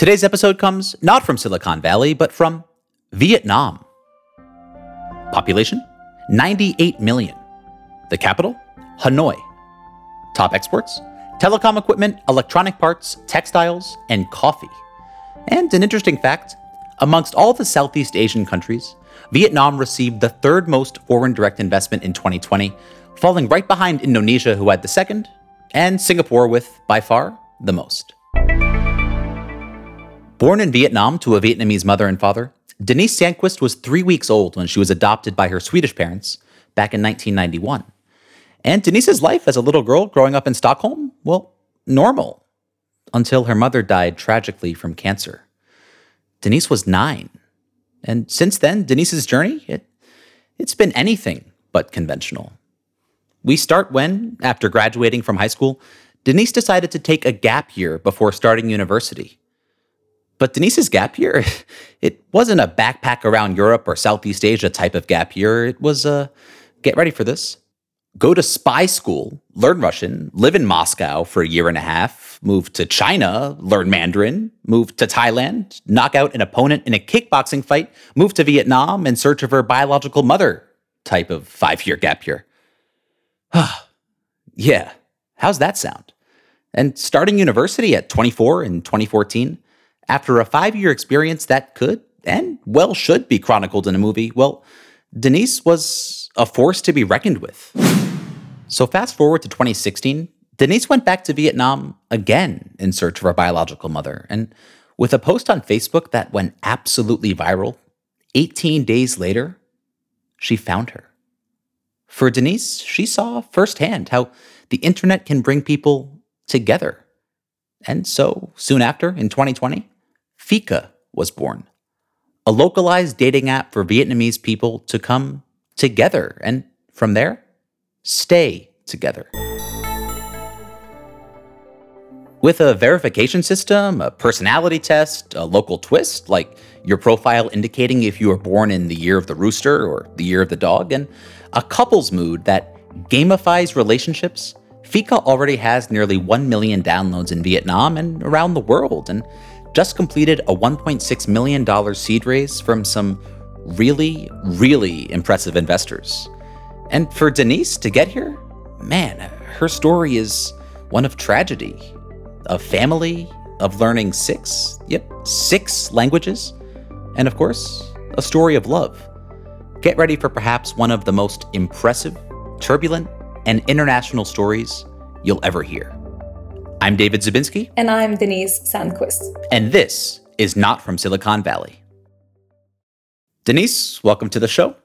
Today's episode comes not from Silicon Valley, but from Vietnam. Population 98 million. The capital Hanoi. Top exports telecom equipment, electronic parts, textiles, and coffee. And an interesting fact amongst all the Southeast Asian countries, Vietnam received the third most foreign direct investment in 2020, falling right behind Indonesia, who had the second, and Singapore with, by far, the most. Born in Vietnam to a Vietnamese mother and father, Denise Sandquist was three weeks old when she was adopted by her Swedish parents back in 1991. And Denise's life as a little girl growing up in Stockholm, well, normal, until her mother died tragically from cancer. Denise was nine. And since then, Denise's journey, it, it's been anything but conventional. We start when, after graduating from high school, Denise decided to take a gap year before starting university. But Denise's gap year, it wasn't a backpack around Europe or Southeast Asia type of gap year. It was a, get ready for this, go to spy school, learn Russian, live in Moscow for a year and a half, move to China, learn Mandarin, move to Thailand, knock out an opponent in a kickboxing fight, move to Vietnam in search of her biological mother type of five year gap year. yeah, how's that sound? And starting university at 24 in 2014, after a five year experience that could and well should be chronicled in a movie, well, Denise was a force to be reckoned with. So, fast forward to 2016, Denise went back to Vietnam again in search of her biological mother. And with a post on Facebook that went absolutely viral, 18 days later, she found her. For Denise, she saw firsthand how the internet can bring people together. And so, soon after, in 2020, Fika was born a localized dating app for Vietnamese people to come together and from there, stay together. With a verification system, a personality test, a local twist, like your profile indicating if you were born in the year of the rooster or the year of the dog, and a couples mood that gamifies relationships, Fika already has nearly 1 million downloads in Vietnam and around the world. And just completed a $1.6 million seed raise from some really, really impressive investors. And for Denise to get here, man, her story is one of tragedy, of family, of learning six, yep, six languages, and of course, a story of love. Get ready for perhaps one of the most impressive, turbulent, and international stories you'll ever hear. I'm David Zubinsky. And I'm Denise Sandquist. And this is Not from Silicon Valley. Denise, welcome to the show.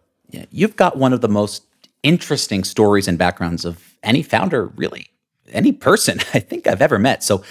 You've got one of the most interesting stories and backgrounds of any founder, really, any person I think I've ever met. So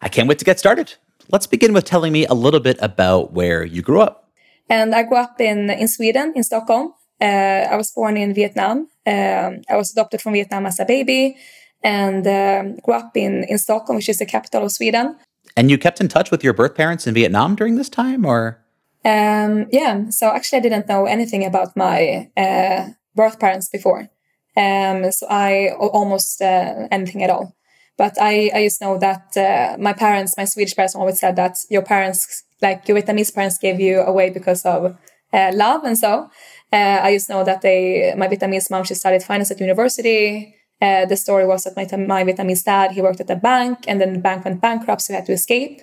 I can't wait to get started. Let's begin with telling me a little bit about where you grew up. And I grew up in, in Sweden, in Stockholm. Uh, I was born in Vietnam. Um, I was adopted from Vietnam as a baby and um, grew up in, in Stockholm, which is the capital of Sweden. And you kept in touch with your birth parents in Vietnam during this time, or? Um, yeah, so actually, I didn't know anything about my uh, birth parents before. Um, so I almost uh, anything at all. But I, I just know that uh, my parents, my Swedish parents, always said that your parents, like your Vietnamese parents, gave you away because of uh, love, and so uh, I just know that they, my Vietnamese mom, she studied finance at university. Uh, the story was that my, my Vietnamese dad, he worked at a bank and then the bank went bankrupt, so he had to escape.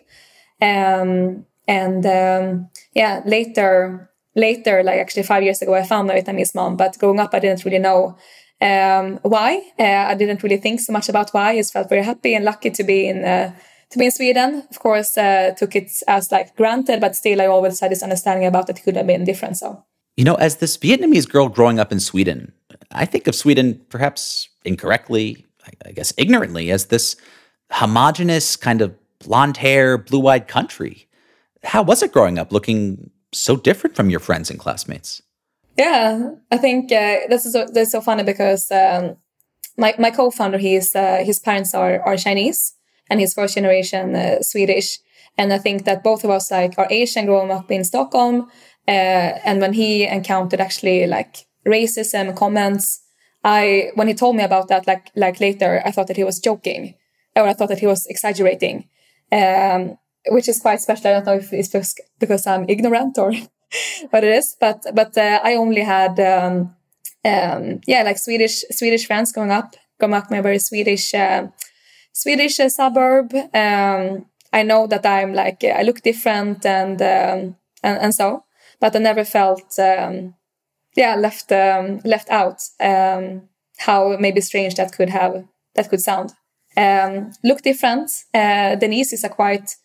Um, and um, yeah, later, later, like actually five years ago, I found my Vietnamese mom. But growing up, I didn't really know um, why. Uh, I didn't really think so much about why. I just felt very happy and lucky to be in uh, to be in Sweden. Of course, uh, took it as like granted, but still, I always had this understanding about that it could have been different. So, you know, as this Vietnamese girl growing up in Sweden, I think of Sweden perhaps incorrectly, I guess ignorantly, as this homogenous kind of blonde hair, blue eyed country. How was it growing up looking so different from your friends and classmates? Yeah, I think uh, this is so, this is so funny because um, my my co-founder, uh, his parents are are Chinese and he's first generation uh, Swedish, and I think that both of us like are Asian, growing up in Stockholm, uh, and when he encountered actually like racism comments I when he told me about that, like like later, I thought that he was joking, or I thought that he was exaggerating. Um, which is quite special. I don't know if it's because I'm ignorant or what it is, but but uh, I only had um, um, yeah like Swedish Swedish friends growing up, growing up a very Swedish uh, Swedish uh, suburb. Um, I know that I'm like I look different and um, and, and so, but I never felt um, yeah left um, left out. Um, how maybe strange that could have that could sound. Um, look different. Uh, Denise is a quite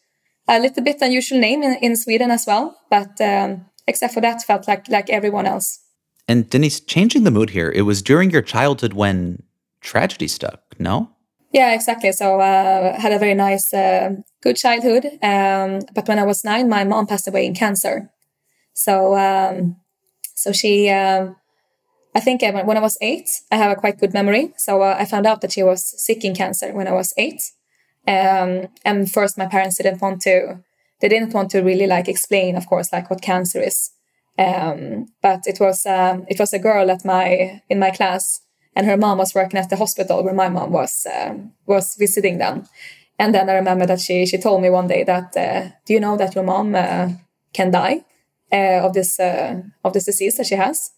a little bit unusual name in, in Sweden as well, but um, except for that, felt like like everyone else. And Denise, changing the mood here, it was during your childhood when tragedy struck, no? Yeah, exactly. So uh, had a very nice, uh, good childhood. Um, but when I was nine, my mom passed away in cancer. So um, so she, um, I think when I was eight, I have a quite good memory. So uh, I found out that she was sick in cancer when I was eight. Um, and first, my parents didn't want to. They didn't want to really like explain, of course, like what cancer is. Um, but it was um, it was a girl at my in my class, and her mom was working at the hospital where my mom was uh, was visiting them. And then I remember that she she told me one day that, uh, "Do you know that your mom uh, can die of this uh, of this disease that she has?"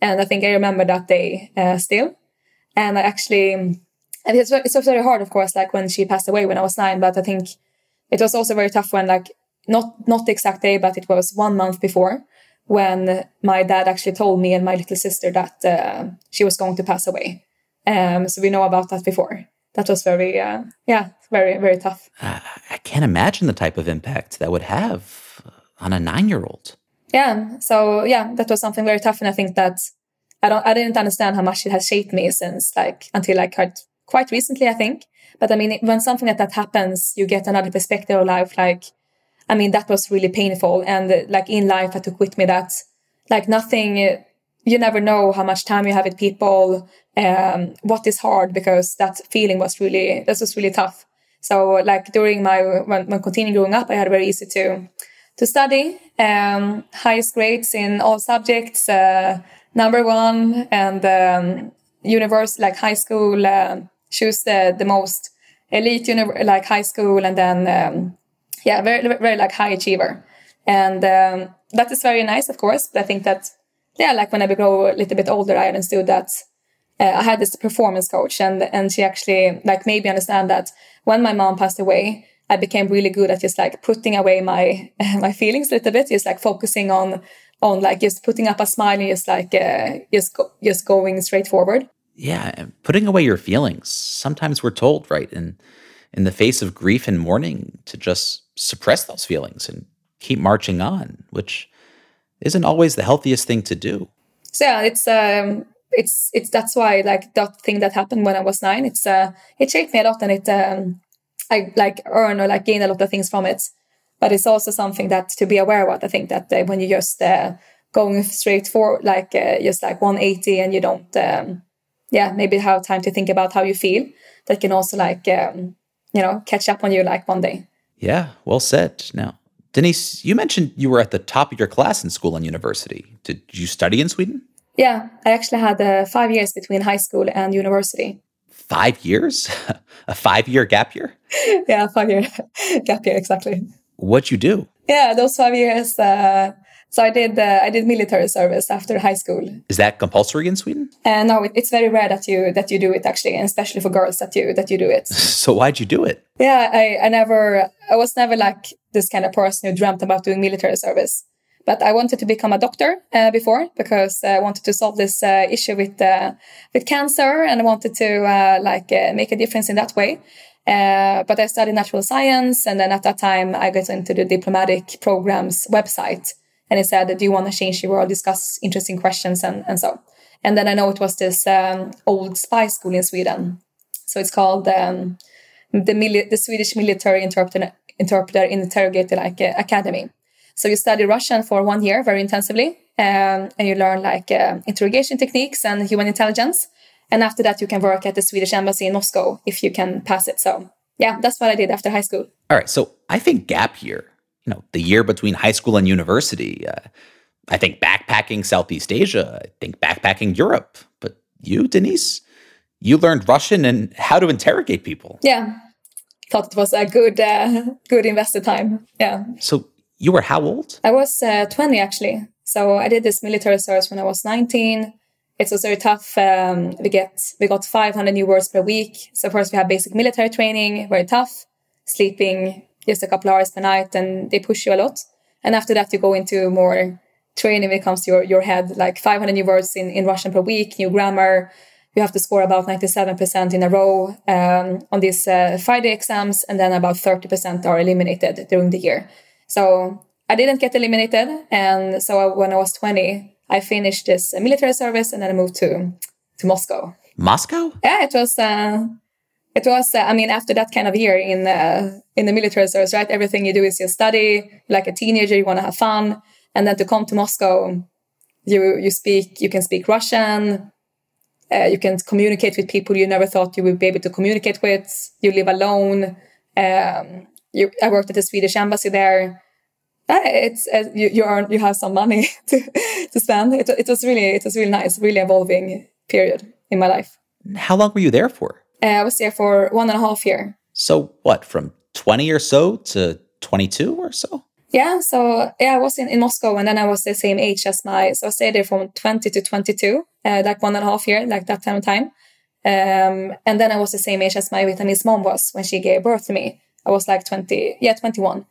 And I think I remember that day uh, still. And I actually it's it was very hard, of course, like when she passed away when I was nine. But I think it was also very tough when, like, not not the exact day, but it was one month before when my dad actually told me and my little sister that uh, she was going to pass away. Um, so we know about that before. That was very, uh, yeah, very very tough. Uh, I can't imagine the type of impact that would have on a nine-year-old. Yeah. So yeah, that was something very tough, and I think that I don't, I didn't understand how much it has shaped me since like until like quite recently, I think. But I mean, when something like that happens, you get another perspective of life. Like, I mean, that was really painful. And like in life, I took with me that, like, nothing, you never know how much time you have with people, um, what is hard, because that feeling was really, that was really tough. So, like, during my, when, when continuing growing up, I had very easy to, to study, um, highest grades in all subjects, uh, number one, and, um, university, like high school, uh, choose the the most elite uni- like high school and then um, yeah very very like high achiever. And um, that is very nice of course but i think that yeah like when i grow a little bit older i understood that uh, i had this performance coach and and she actually like made me understand that when my mom passed away i became really good at just like putting away my my feelings a little bit just like focusing on on like just putting up a smile and just like uh, just go, just going straight forward yeah, putting away your feelings. Sometimes we're told, right, in in the face of grief and mourning, to just suppress those feelings and keep marching on, which isn't always the healthiest thing to do. So yeah, it's um, it's it's that's why like that thing that happened when I was nine. It's uh, it shaped me a lot, and it um, I like earn or like gain a lot of things from it. But it's also something that to be aware of. I think that uh, when you just uh, going straight for like uh, just like 180 and you don't um, yeah maybe have time to think about how you feel that can also like um, you know catch up on you like one day yeah well said now denise you mentioned you were at the top of your class in school and university did you study in sweden yeah i actually had uh, five years between high school and university five years a five year gap year yeah five year gap year exactly what'd you do yeah those five years uh, so I did uh, I did military service after high school. Is that compulsory in Sweden? Uh, no, it, it's very rare that you that you do it actually, and especially for girls that you that you do it. so why'd you do it? Yeah, I, I never I was never like this kind of person who dreamt about doing military service. But I wanted to become a doctor uh, before because I wanted to solve this uh, issue with uh, with cancer, and I wanted to uh, like make a difference in that way. but I studied natural science, and then at that time I got into the diplomatic programs website and it said, "Do you want to change the world? Discuss interesting questions and and so." And then I know it was this um, old spy school in Sweden, so it's called um, the mili- the Swedish Military Interpreter Interpreter Interrogator like uh, Academy. So you study Russian for one year very intensively, um, and you learn like uh, interrogation techniques and human intelligence. And after that, you can work at the Swedish embassy in Moscow if you can pass it. So yeah, that's what I did after high school. All right. So I think gap year you know, the year between high school and university. Uh, I think backpacking Southeast Asia. I think backpacking Europe. But you, Denise, you learned Russian and how to interrogate people. Yeah. thought it was a good uh, good invested time. Yeah. So you were how old? I was uh, 20 actually. So I did this military service when I was 19. It was very tough. Um, we get we got 500 new words per week. So first we have basic military training, very tough, sleeping just a couple hours per night, and they push you a lot. And after that, you go into more training when it comes to your, your head, like 500 new words in, in Russian per week, new grammar. You have to score about 97% in a row um, on these uh, Friday exams, and then about 30% are eliminated during the year. So I didn't get eliminated. And so when I was 20, I finished this military service and then I moved to, to Moscow. Moscow? Yeah, it was. Uh, it was. Uh, I mean, after that kind of year in uh, in the military service, right? Everything you do is you study. Like a teenager, you want to have fun, and then to come to Moscow, you you speak. You can speak Russian. Uh, you can communicate with people you never thought you would be able to communicate with. You live alone. Um, you, I worked at the Swedish embassy there. It's uh, you, you earn you have some money to, to spend. It, it was really it was really nice, really evolving period in my life. How long were you there for? Uh, I was there for one and a half year. So what, from twenty or so to twenty two or so? Yeah, so yeah, I was in, in Moscow and then I was the same age as my so I stayed there from twenty to twenty two, uh, like one and a half year, like that time of time. Um, and then I was the same age as my Vietnamese mom was when she gave birth to me. I was like 20, yeah, 21.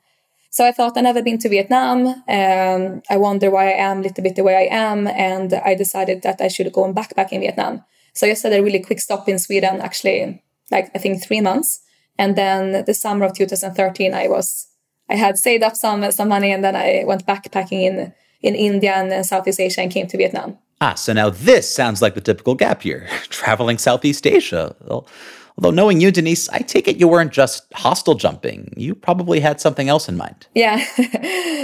So I thought I've never been to Vietnam. Um, I wonder why I am a little bit the way I am. And I decided that I should go and backpack in Vietnam. So I just had a really quick stop in Sweden, actually, like I think three months. And then the summer of 2013, I was, I had saved up some, some money and then I went backpacking in, in India and Southeast Asia and came to Vietnam. Ah, so now this sounds like the typical gap year, traveling Southeast Asia. Well, Although knowing you, Denise, I take it you weren't just hostel jumping. You probably had something else in mind. Yeah.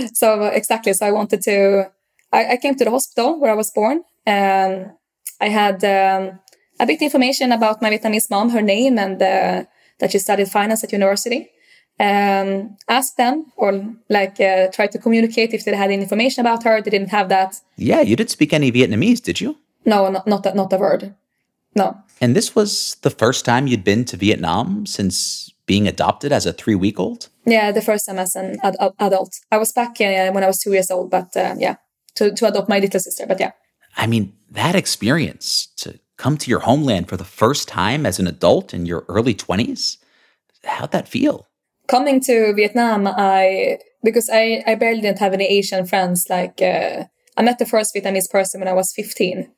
so exactly. So I wanted to. I, I, came to the hospital where I was born. Um, I had um, a bit information about my Vietnamese mom, her name, and uh, that she studied finance at university. Um, asked them or like uh, tried to communicate if they had any information about her. They didn't have that. Yeah, you didn't speak any Vietnamese, did you? No, not not, not a word. No. And this was the first time you'd been to Vietnam since being adopted as a three week old? Yeah, the first time as an ad- adult. I was back uh, when I was two years old, but uh, yeah, to, to adopt my little sister. But yeah. I mean, that experience to come to your homeland for the first time as an adult in your early 20s, how'd that feel? Coming to Vietnam, I because I, I barely didn't have any Asian friends. Like uh, I met the first Vietnamese person when I was 15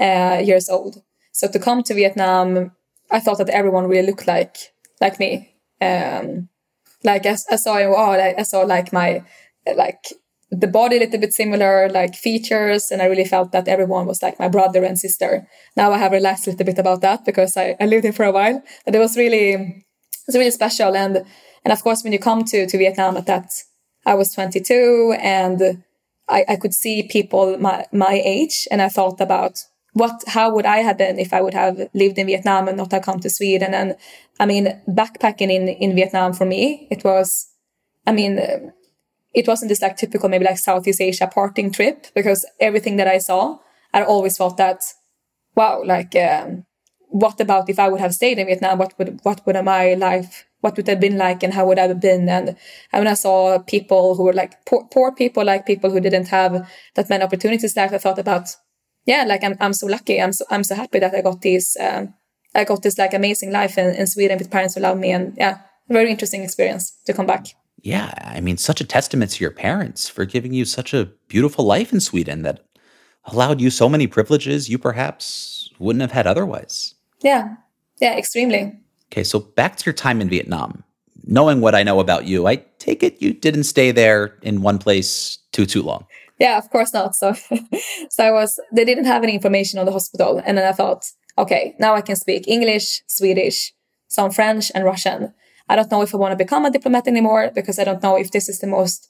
uh, years old. So to come to Vietnam, I thought that everyone really looked like like me. Um, like I, I saw, I saw like my like the body a little bit similar, like features, and I really felt that everyone was like my brother and sister. Now I have relaxed a little bit about that because I, I lived here for a while, but it was really it was really special. And and of course, when you come to to Vietnam at that, I was 22 and I, I could see people my my age, and I thought about what how would I have been if I would have lived in Vietnam and not have come to Sweden? And I mean, backpacking in in Vietnam for me, it was, I mean, it wasn't this like typical maybe like Southeast Asia parting trip because everything that I saw, I always thought that, wow, like um, what about if I would have stayed in Vietnam? What would what would my life what would have been like and how would I have been? And, and when I saw people who were like poor, poor people, like people who didn't have that many opportunities there, I thought about yeah, like I'm I'm so lucky. I'm so I'm so happy that I got this um, I got this like amazing life in, in Sweden with parents who love me and yeah, very interesting experience to come back. Yeah, I mean such a testament to your parents for giving you such a beautiful life in Sweden that allowed you so many privileges you perhaps wouldn't have had otherwise. Yeah. Yeah, extremely. Okay, so back to your time in Vietnam. Knowing what I know about you, I take it you didn't stay there in one place too too long yeah, of course not. So, so I was, they didn't have any information on the hospital. And then I thought, okay, now I can speak English, Swedish, some French and Russian. I don't know if I want to become a diplomat anymore because I don't know if this is the most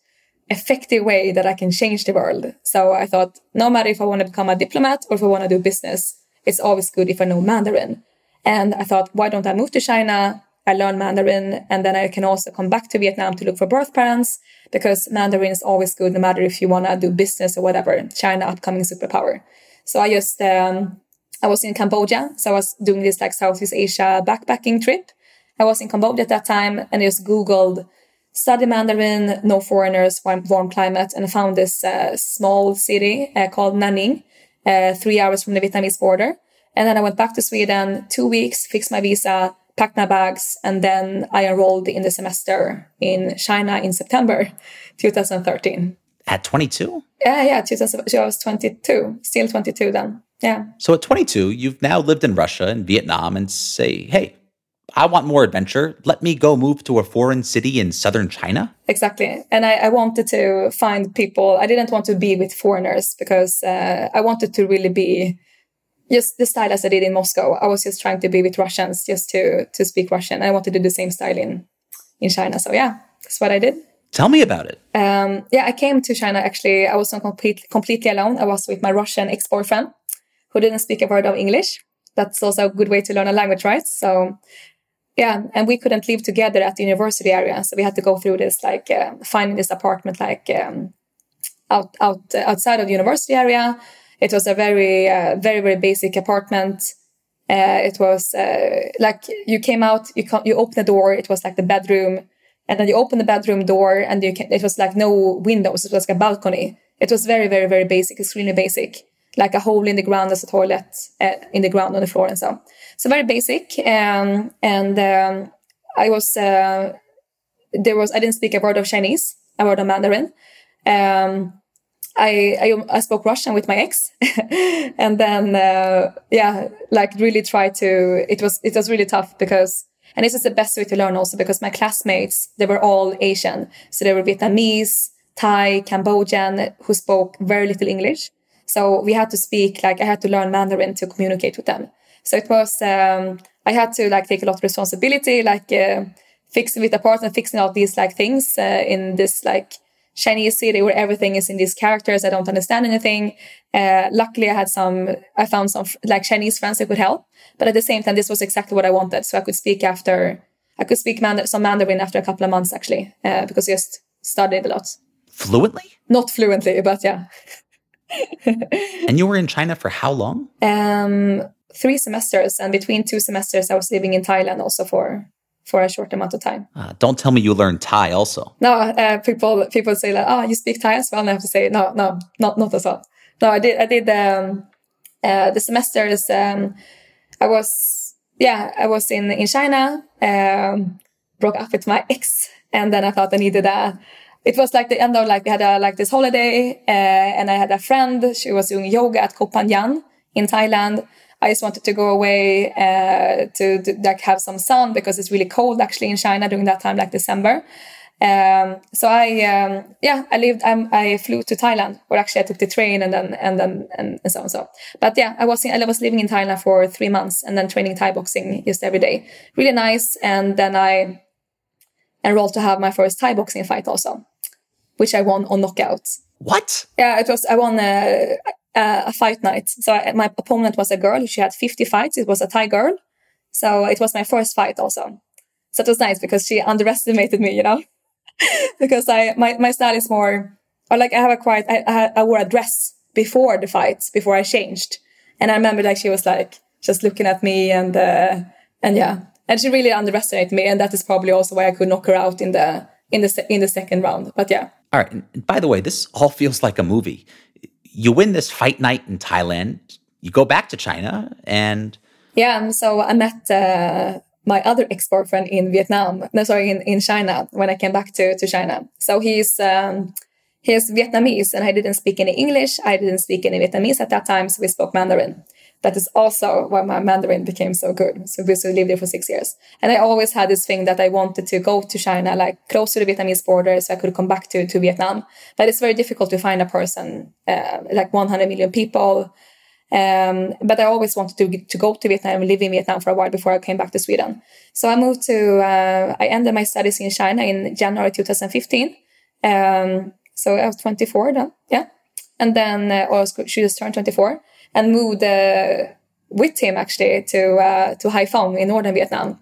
effective way that I can change the world. So I thought, no matter if I want to become a diplomat or if I want to do business, it's always good if I know Mandarin. And I thought, why don't I move to China? I learn Mandarin and then I can also come back to Vietnam to look for birth parents because Mandarin is always good no matter if you want to do business or whatever. China, upcoming superpower. So I just, um, I was in Cambodia. So I was doing this like Southeast Asia backpacking trip. I was in Cambodia at that time and I just Googled study Mandarin, no foreigners, warm, warm climate, and I found this uh, small city uh, called Nanning, uh, three hours from the Vietnamese border. And then I went back to Sweden, two weeks, fixed my visa, packed my bags, and then I enrolled in the semester in China in September 2013. At 22? Yeah, yeah, 2000, I was 22, still 22 then. Yeah. So at 22, you've now lived in Russia and Vietnam and say, hey, I want more adventure. Let me go move to a foreign city in southern China. Exactly. And I, I wanted to find people, I didn't want to be with foreigners because uh, I wanted to really be just the style as I did in Moscow. I was just trying to be with Russians just to, to speak Russian. I wanted to do the same style in, in China. So yeah, that's what I did. Tell me about it. Um, yeah, I came to China actually. I was not complete, completely alone. I was with my Russian ex boyfriend who didn't speak a word of English. That's also a good way to learn a language, right? So yeah and we couldn't live together at the university area so we had to go through this like uh, finding this apartment like um, out out uh, outside of the university area it was a very uh, very very basic apartment uh, it was uh, like you came out you you open the door it was like the bedroom and then you open the bedroom door and you can, it was like no windows it was like a balcony it was very very very basic extremely basic like a hole in the ground as a toilet uh, in the ground on the floor and so so very basic. Um, and um, I was uh, there was I didn't speak a word of Chinese, a word of Mandarin. Um, I, I, I spoke Russian with my ex, and then uh, yeah, like really tried to. It was it was really tough because, and this is the best way to learn also because my classmates they were all Asian, so they were Vietnamese, Thai, Cambodian, who spoke very little English. So we had to speak like I had to learn Mandarin to communicate with them. So it was um, I had to like take a lot of responsibility, like uh, fixing with the partner, fixing all these like things uh, in this like Chinese city where everything is in these characters. I don't understand anything. Uh, luckily, I had some, I found some like Chinese friends who could help. But at the same time, this was exactly what I wanted. So I could speak after, I could speak Mand- some Mandarin after a couple of months actually, uh, because I just studied a lot. Fluently? Not fluently, but yeah. and you were in China for how long? Um, three semesters, and between two semesters, I was living in Thailand also for for a short amount of time. Uh, don't tell me you learned Thai also. No, uh, people people say like, oh, you speak Thai as well, and I have to say no, no, not not as well. No, I did I did um, uh, the semesters. Um, I was yeah, I was in in China. Um, broke up with my ex, and then I thought I needed a. It was like the end of like we had a like this holiday, uh, and I had a friend. She was doing yoga at Koh Phangan in Thailand I just wanted to go away uh, to, to, like have some sun because it's really cold actually in China during that time, like December. Um, so I, um, yeah, I lived, um, I flew to Thailand, or actually I took the train and then, and then, and, and so on. So, but yeah, I was, in, I was living in Thailand for three months and then training Thai boxing just every day. Really nice. And then I enrolled to have my first Thai boxing fight also, which I won on knockout. What? Yeah, it was, I won, uh, uh, a fight night. So I, my opponent was a girl. She had 50 fights. It was a Thai girl. So it was my first fight also. So it was nice because she underestimated me, you know, because I, my, my style is more, or like I have a quite, I, I, wore a dress before the fight, before I changed. And I remember like she was like just looking at me and, uh, and yeah, and she really underestimated me. And that is probably also why I could knock her out in the, in the, in the second round. But yeah. All right. By the way, this all feels like a movie you win this fight night in Thailand. You go back to China and yeah. So I met uh, my other ex boyfriend in Vietnam. No, sorry, in, in China when I came back to to China. So he's um, he's Vietnamese, and I didn't speak any English. I didn't speak any Vietnamese at that time, so we spoke Mandarin that is also why my Mandarin became so good. So we lived there for six years. And I always had this thing that I wanted to go to China, like close to the Vietnamese border, so I could come back to, to Vietnam. But it's very difficult to find a person, uh, like 100 million people. Um, but I always wanted to, to go to Vietnam and live in Vietnam for a while before I came back to Sweden. So I moved to, uh, I ended my studies in China in January 2015. Um, so I was 24 then, yeah. And then, uh, or she just turned 24 and moved with him actually to uh, to Haiphong in northern Vietnam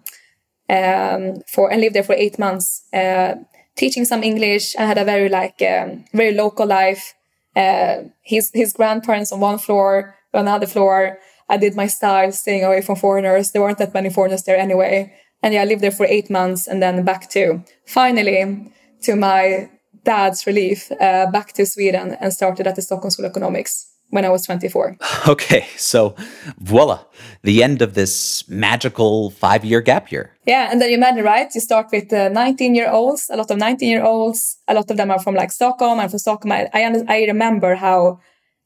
um, for and lived there for eight months, uh, teaching some English. I had a very like um, very local life. Uh, his his grandparents on one floor, on another floor. I did my style, staying away from foreigners. There weren't that many foreigners there anyway. And yeah, I lived there for eight months and then back to finally to my dad's relief, uh, back to Sweden and started at the Stockholm School of Economics when I was 24. Okay, so voila, the end of this magical five year gap year. Yeah, and then you imagine, right? You start with uh, 19 year olds, a lot of 19 year olds, a lot of them are from like Stockholm. and from Stockholm. I, I, I remember how,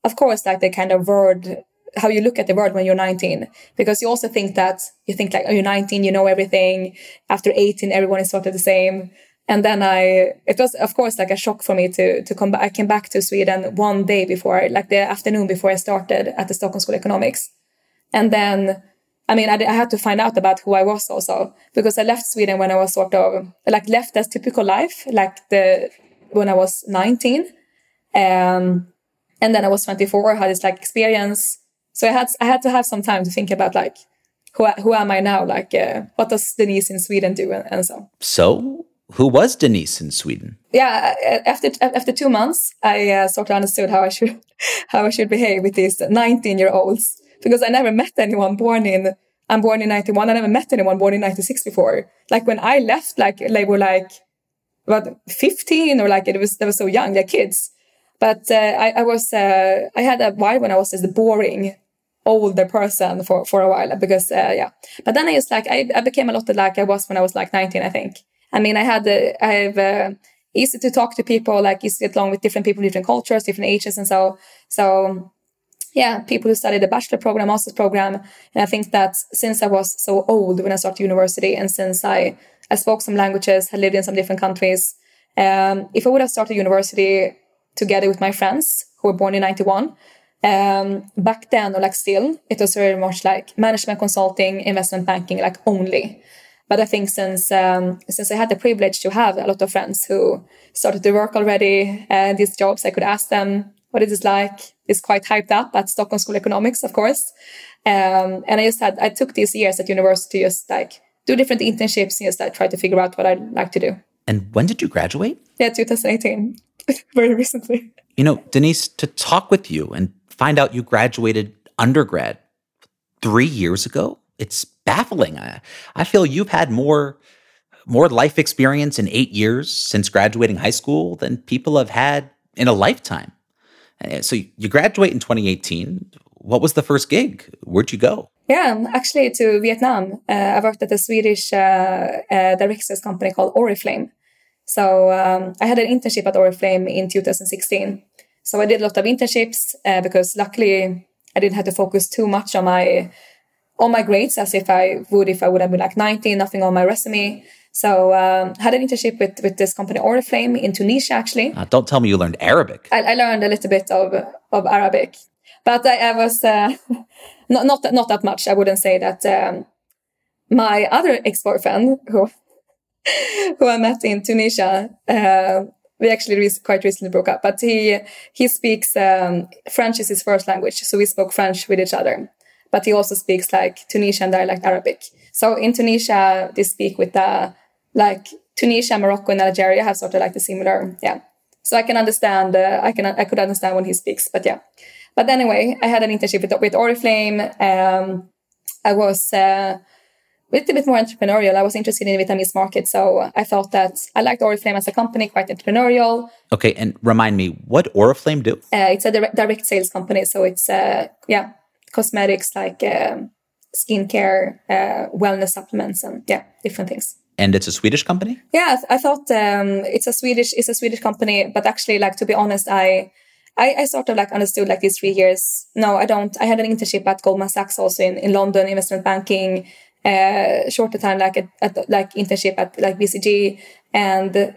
of course, like the kind of word, how you look at the world when you're 19, because you also think that you think like, oh, you're 19, you know everything. After 18, everyone is sort of the same and then I, it was of course like a shock for me to to come back. I came back to Sweden one day before, like the afternoon before I started at the Stockholm School of Economics, and then I mean I, I had to find out about who I was also because I left Sweden when I was sort of like left as typical life, like the when I was nineteen, um, and then I was twenty four. I had this like experience, so I had I had to have some time to think about like who who am I now? Like uh, what does Denise in Sweden do and, and so. So who was Denise in Sweden? Yeah, after after two months, I uh, sort of understood how I should how I should behave with these 19 year olds because I never met anyone born in I'm born in 91. I never met anyone born in 96 before. Like when I left, like they were like what 15 or like it was they were so young, they're kids. But uh, I, I was uh, I had a while when I was just boring older person for for a while because uh, yeah. But then I just like I, I became a lot like I was when I was like 19, I think. I mean, I had the, I have uh, easy to talk to people, like easy to get along with different people, different cultures, different ages, and so so. Yeah, people who studied the bachelor program, master's program, and I think that since I was so old when I started university, and since I I spoke some languages, had lived in some different countries, um, if I would have started university together with my friends who were born in 91, um, back then or like still, it was very much like management consulting, investment banking, like only. But I think since um, since I had the privilege to have a lot of friends who started to work already and uh, these jobs, I could ask them what it is like. It's quite hyped up at Stockholm School of Economics, of course. Um, and I just had I took these years at university just like do different internships and just like try to figure out what I'd like to do. And when did you graduate? Yeah, 2018, very recently. You know, Denise, to talk with you and find out you graduated undergrad three years ago, it's baffling. I, I feel you've had more more life experience in eight years since graduating high school than people have had in a lifetime. Eh, so you graduate in 2018. What was the first gig? Where'd you go? Yeah, actually to Vietnam. Uh, I worked at a Swedish uh, uh, company called Oriflame. So um, I had an internship at Oriflame in 2016. So I did a lot of internships uh, because luckily I didn't have to focus too much on my all my grades as if I would if I would have been like 90, nothing on my resume. So um, had an internship with with this company Oriflame in Tunisia actually. Uh, don't tell me you learned Arabic. I, I learned a little bit of of Arabic, but I, I was uh, not not not that much. I wouldn't say that. Um, my other ex boyfriend who who I met in Tunisia. Uh, we actually re- quite recently broke up, but he he speaks um, French is his first language, so we spoke French with each other but he also speaks like Tunisian dialect Arabic. So in Tunisia, they speak with the like Tunisia, Morocco, and Algeria have sort of like the similar, yeah. So I can understand, uh, I can, I could understand when he speaks, but yeah. But anyway, I had an internship with, with Oriflame. Um, I was uh, a little bit more entrepreneurial. I was interested in the Vietnamese market, so I thought that I liked Oriflame as a company, quite entrepreneurial. Okay, and remind me, what Oriflame do? Uh, it's a direct, direct sales company, so it's uh, yeah, cosmetics like um, skincare, uh, wellness supplements, and yeah, different things. And it's a Swedish company. Yeah, I thought um, it's a Swedish it's a Swedish company, but actually, like to be honest, I, I, I sort of like understood like these three years. No, I don't. I had an internship at Goldman Sachs also in, in London, investment banking. Uh, shorter time like at, at like internship at like BCG, and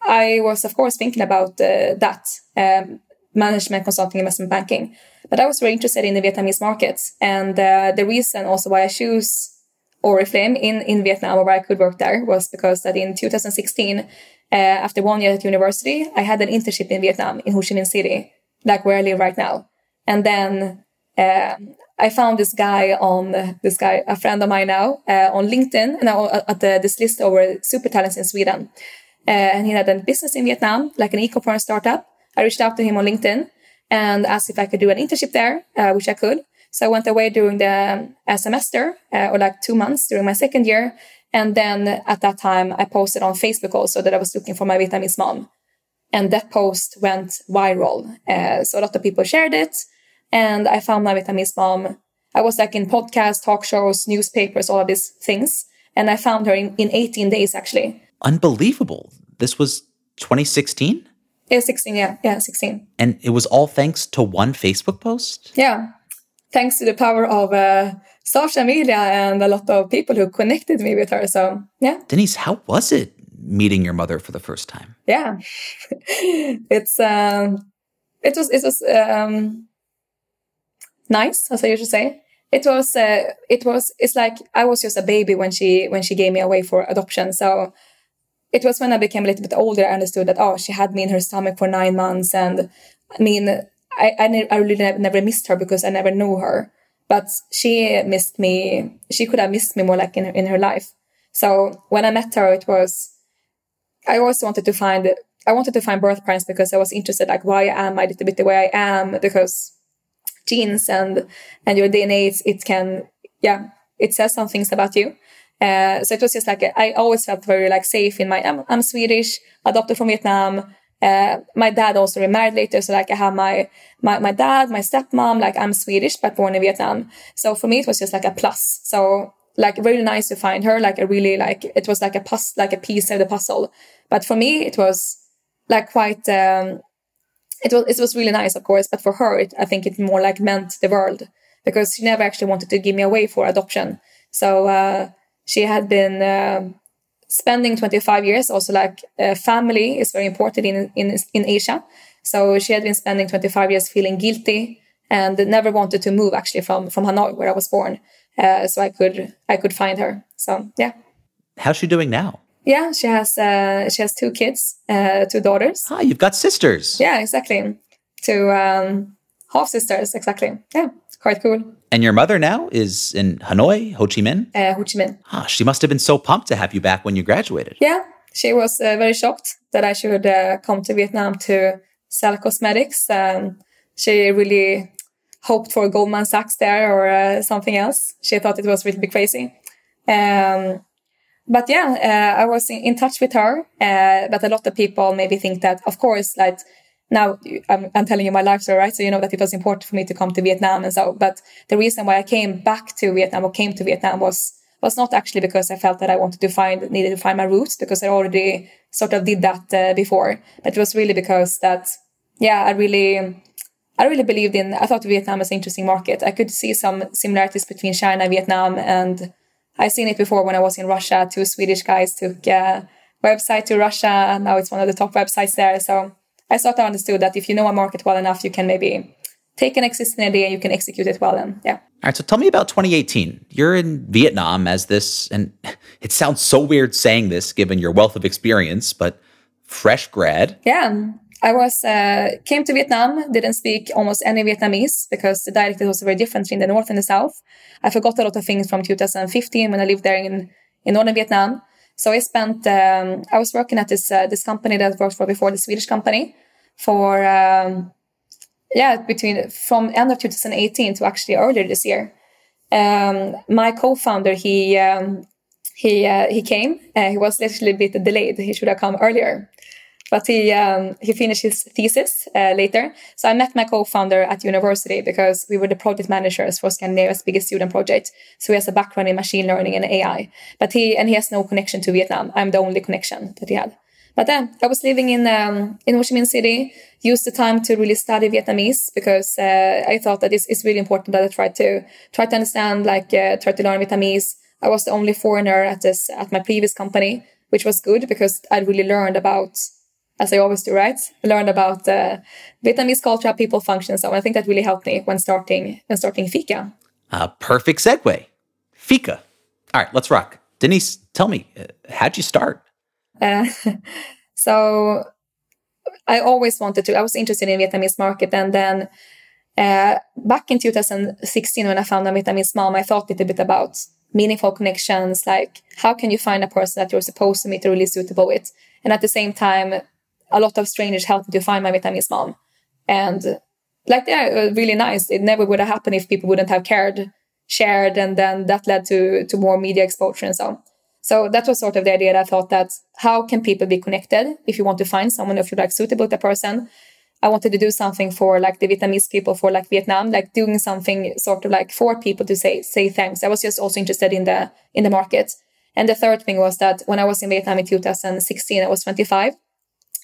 I was of course thinking about uh, that um, management consulting, investment banking. But I was very interested in the Vietnamese markets. And uh, the reason also why I choose Oriflame in, in Vietnam where I could work there was because that in 2016, uh, after one year at university, I had an internship in Vietnam in Ho Chi Minh City, like where I live right now. And then uh, I found this guy on this guy, a friend of mine now, uh, on LinkedIn, and I, at the, this list over super talents in Sweden. Uh, and he had a business in Vietnam, like an e-commerce startup. I reached out to him on LinkedIn and asked if I could do an internship there, uh, which I could. So I went away during the uh, semester uh, or like two months during my second year. And then at that time, I posted on Facebook also that I was looking for my Vietnamese mom. And that post went viral. Uh, so a lot of people shared it. And I found my Vietnamese mom. I was like in podcasts, talk shows, newspapers, all of these things. And I found her in, in 18 days actually. Unbelievable. This was 2016? Yeah, 16, yeah, yeah, 16. And it was all thanks to one Facebook post? Yeah. Thanks to the power of uh, social media and a lot of people who connected me with her. So, yeah. Denise, how was it meeting your mother for the first time? Yeah. it's, um, it was, it was, um, nice, as I usually say. It was, uh, it was, it's like I was just a baby when she, when she gave me away for adoption. So, it was when I became a little bit older, I understood that, oh, she had me in her stomach for nine months. And I mean, I, I, ne- I really never, never missed her because I never knew her. But she missed me. She could have missed me more like in her, in her life. So when I met her, it was, I also wanted to find, I wanted to find birth parents because I was interested, like, why am I a little bit the way I am? Because genes and, and your DNA, it, it can, yeah, it says some things about you. Uh, so it was just like I always felt very like safe in my. I'm, I'm Swedish, adopted from Vietnam. Uh, my dad also remarried later, so like I have my my my dad, my stepmom. Like I'm Swedish but born in Vietnam. So for me, it was just like a plus. So like really nice to find her. Like a really like it was like a pus like a piece of the puzzle. But for me, it was like quite. Um, it was it was really nice, of course. But for her, it, I think it more like meant the world because she never actually wanted to give me away for adoption. So. Uh, she had been uh, spending 25 years also like uh, family is very important in, in in asia. So she had been spending 25 years feeling guilty and never wanted to move actually from from hanoi where i was born. Uh, so i could i could find her. So yeah. How's she doing now? Yeah she has uh, she has two kids uh, two daughters. Ah you've got sisters. Yeah exactly. Two um, half sisters exactly yeah quite cool and your mother now is in Hanoi, Ho Chi Minh? Uh, Ho Chi Minh. Ah, she must have been so pumped to have you back when you graduated. Yeah, she was uh, very shocked that I should uh, come to Vietnam to sell cosmetics. Um, she really hoped for Goldman Sachs there or uh, something else. She thought it was really crazy. Um, but yeah, uh, I was in, in, touch with her. Uh, but a lot of people maybe think that, of course, like now I'm, I'm, telling you my life story, right? So you know that it was important for me to come to Vietnam and so. But the reason why I came back to Vietnam or came to Vietnam was was not actually because I felt that I wanted to find needed to find my roots because I already sort of did that uh, before. But it was really because that yeah, I really I really believed in. I thought Vietnam was an interesting market. I could see some similarities between China and Vietnam, and I seen it before when I was in Russia. Two Swedish guys took a website to Russia, and now it's one of the top websites there. So I sort of understood that if you know a market well enough, you can maybe take an existing idea and you can execute it well. And yeah. All right. So tell me about 2018. You're in Vietnam as this, and it sounds so weird saying this given your wealth of experience, but fresh grad. Yeah. I was uh, came to Vietnam, didn't speak almost any Vietnamese because the dialect was very different in the north and the south. I forgot a lot of things from 2015 when I lived there in in northern Vietnam. So I spent, um, I was working at this uh, this company that I worked for before, the Swedish company, for um, yeah between from end of 2018 to actually earlier this year. Um, my co-founder, he um, he uh, he came. Uh, he was literally a bit delayed. He should have come earlier but he um, he finished his thesis uh, later. So I met my co-founder at university because we were the project managers for Scandinavia's biggest student project. So he has a background in machine learning and AI, but he and he has no connection to Vietnam. I'm the only connection that he had. But then I was living in um, in Ho Chi Minh City. Used the time to really study Vietnamese because uh, I thought that it's, it's really important that I try to try to understand, like uh, try to learn Vietnamese. I was the only foreigner at this at my previous company, which was good because I really learned about as I always do, right? I learned about uh, Vietnamese culture, people function, so I think that really helped me when starting when starting Fika. A perfect segue. Fika. All right, let's rock. Denise, tell me, uh, how'd you start? Uh, so I always wanted to. I was interested in Vietnamese market, and then uh, back in 2016, when I found a Vietnamese mom, I thought a little bit about meaningful connections, like how can you find a person that you're supposed to meet really suitable with, and at the same time a lot of strangers helped me to find my Vietnamese mom. And like yeah, really nice. It never would have happened if people wouldn't have cared, shared, and then that led to to more media exposure and so on. So that was sort of the idea that I thought that how can people be connected if you want to find someone if you're like suitable to person. I wanted to do something for like the Vietnamese people for like Vietnam, like doing something sort of like for people to say say thanks. I was just also interested in the in the market. And the third thing was that when I was in Vietnam in 2016, I was 25.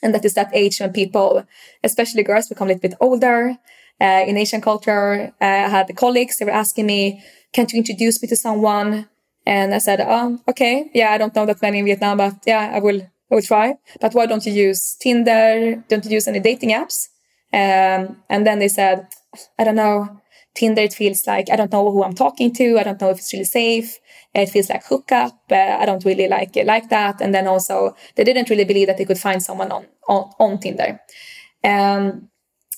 And that is that age when people, especially girls, become a little bit older. Uh, in Asian culture, uh, I had colleagues, they were asking me, can't you introduce me to someone? And I said, oh, okay. Yeah, I don't know that many in Vietnam, but yeah, I will, I will try. But why don't you use Tinder? Don't you use any dating apps? Um, and then they said, I don't know. Tinder, it feels like I don't know who I'm talking to. I don't know if it's really safe. It feels like hookup. Uh, I don't really like like that. And then also they didn't really believe that they could find someone on on, on Tinder. Um,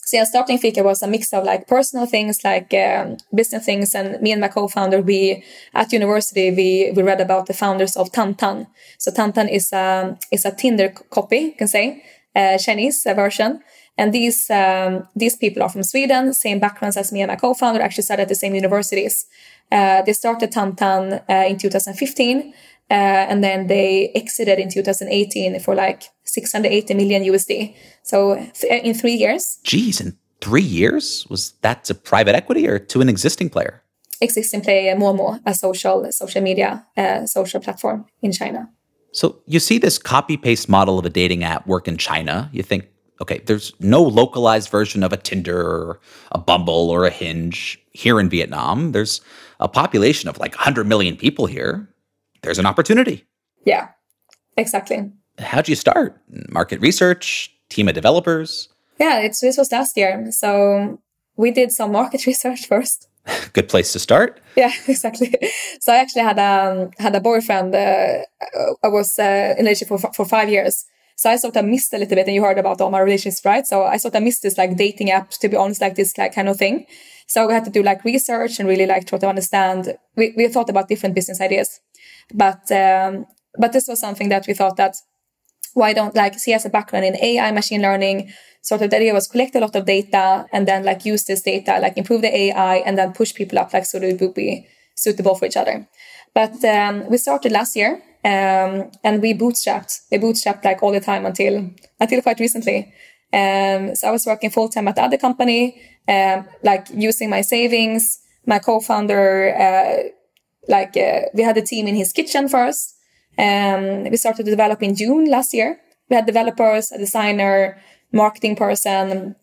so yeah, starting Fika was a mix of like personal things, like um, business things, and me and my co-founder, we at university we we read about the founders of Tantan. So Tantan is a is a Tinder copy, you can say, uh, Chinese version. And these um, these people are from Sweden, same backgrounds as me and my co-founder, actually studied at the same universities. Uh, they started Tantan uh, in 2015, uh, and then they exited in 2018 for like 680 million USD. So th- in three years. Geez, in three years? Was that to private equity or to an existing player? Existing player, Momo, a social social media uh, social platform in China. So you see this copy paste model of a dating app work in China. You think, okay, there's no localized version of a Tinder or a Bumble or a Hinge here in Vietnam. There's a population of like 100 million people here. There's an opportunity. Yeah, exactly. How'd you start? Market research, team of developers? Yeah, it's, this was last year. So we did some market research first. Good place to start. Yeah, exactly. So I actually had a um, had a boyfriend. Uh, I was uh, in relationship for for five years. So I sort of missed a little bit, and you heard about all my relationships, right? So I sort of missed this like dating app, to be honest, like this like kind of thing. So we had to do like research and really like try to understand. We we thought about different business ideas, but um, but this was something that we thought that why don't like see as a background in AI, machine learning. Sort of the idea was collect a lot of data and then like use this data, like improve the AI and then push people up, like so they would be suitable for each other. But um, we started last year um, and we bootstrapped. We bootstrapped like all the time until until quite recently. Um, so I was working full time at the other company, um, like using my savings. My co-founder, uh, like uh, we had a team in his kitchen first. Um, we started to develop in June last year. We had developers, a designer, marketing person,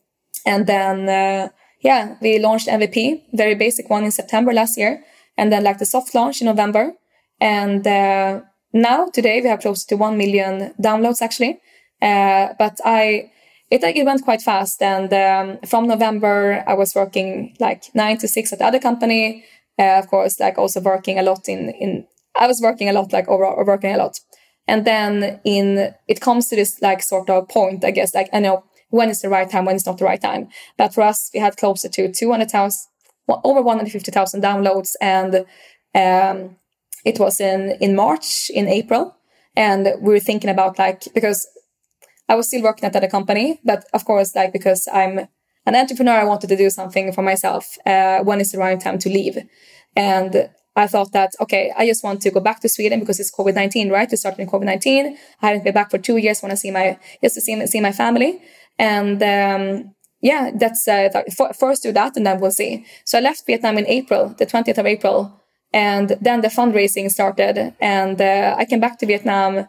and then uh, yeah, we launched MVP, very basic one in September last year, and then like the soft launch in November. And uh, now today we have close to one million downloads actually. Uh, but I it it went quite fast, and um, from November I was working like nine to six at the other company. Uh, of course, like also working a lot in in I was working a lot, like over working a lot. And then in it comes to this like sort of point, I guess, like I know when is the right time, when is not the right time. But for us, we had closer to 200,000, over 150,000 downloads. And um, it was in, in March, in April. And we were thinking about like, because I was still working at that company, but of course, like, because I'm an entrepreneur, I wanted to do something for myself. Uh, when is the right time to leave? And I thought that, okay, I just want to go back to Sweden because it's COVID 19, right? To start in COVID 19. I haven't been back for two years, want to see my, just to see, see my family. And, um, yeah, that's, uh, first do that and then we'll see. So I left Vietnam in April, the 20th of April. And then the fundraising started and, uh, I came back to Vietnam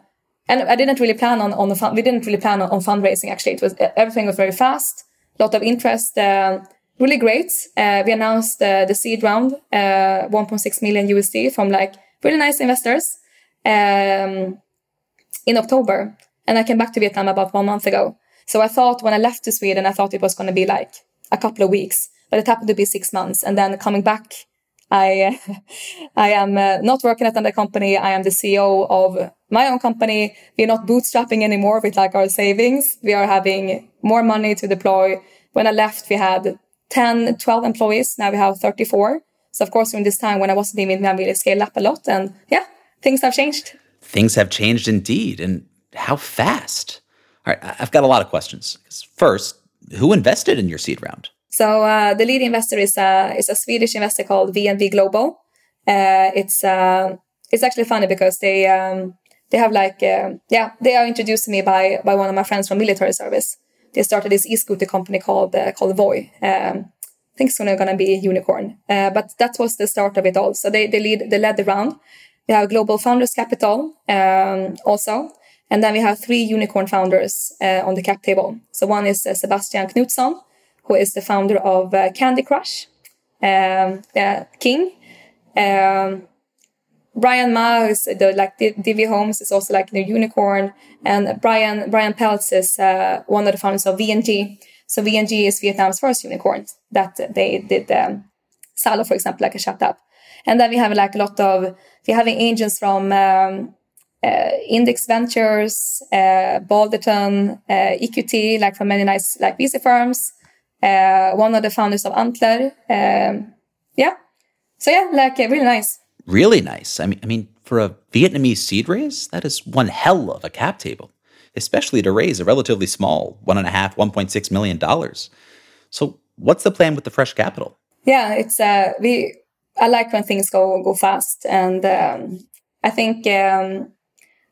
and I didn't really plan on, on the fund. We didn't really plan on, on fundraising actually. It was, everything was very fast, a lot of interest. Uh, really great. Uh, we announced uh, the seed round, uh, 1.6 million USD from like really nice investors um, in October. And I came back to Vietnam about one month ago. So I thought when I left to Sweden, I thought it was going to be like a couple of weeks, but it happened to be six months. And then coming back, I, I am uh, not working at another company. I am the CEO of my own company. We're not bootstrapping anymore with like our savings. We are having more money to deploy. When I left, we had 10, 12 employees. Now we have 34. So of course, during this time when I wasn't even I really scaled up a lot. And yeah, things have changed. Things have changed indeed. And how fast? All right, I've got a lot of questions. First, who invested in your seed round? So uh, the lead investor is a is a Swedish investor called VNV Global. Uh, it's uh, it's actually funny because they um, they have like uh, yeah they are introduced to me by by one of my friends from military service. They started this e-scooter company called uh, called Voi. Um, I think it's gonna, be unicorn, uh, but that was the start of it all. So they they lead they led the round. We have Global Founders Capital um, also, and then we have three unicorn founders uh, on the cap table. So one is Sebastian Knutsson, who is the founder of uh, Candy Crush, um, King. Um, Brian Ma is the like Divvy Homes is also like the unicorn, and Brian Bryan Pelz is uh, one of the founders of VNG. So VNG is Vietnam's first unicorn that they did um, Zalo, for example, like a shut up. And then we have like a lot of we're having angels from um, uh, Index Ventures, uh, Balderton, uh, EQT, like from many nice like VC firms. Uh, one of the founders of Antler. Um, yeah, so yeah, like really nice really nice. I mean, I mean, for a Vietnamese seed raise, that is one hell of a cap table, especially to raise a relatively small one and a half, one point six million dollars. So, what's the plan with the fresh capital? Yeah, it's uh, we. I like when things go go fast, and um, I think um,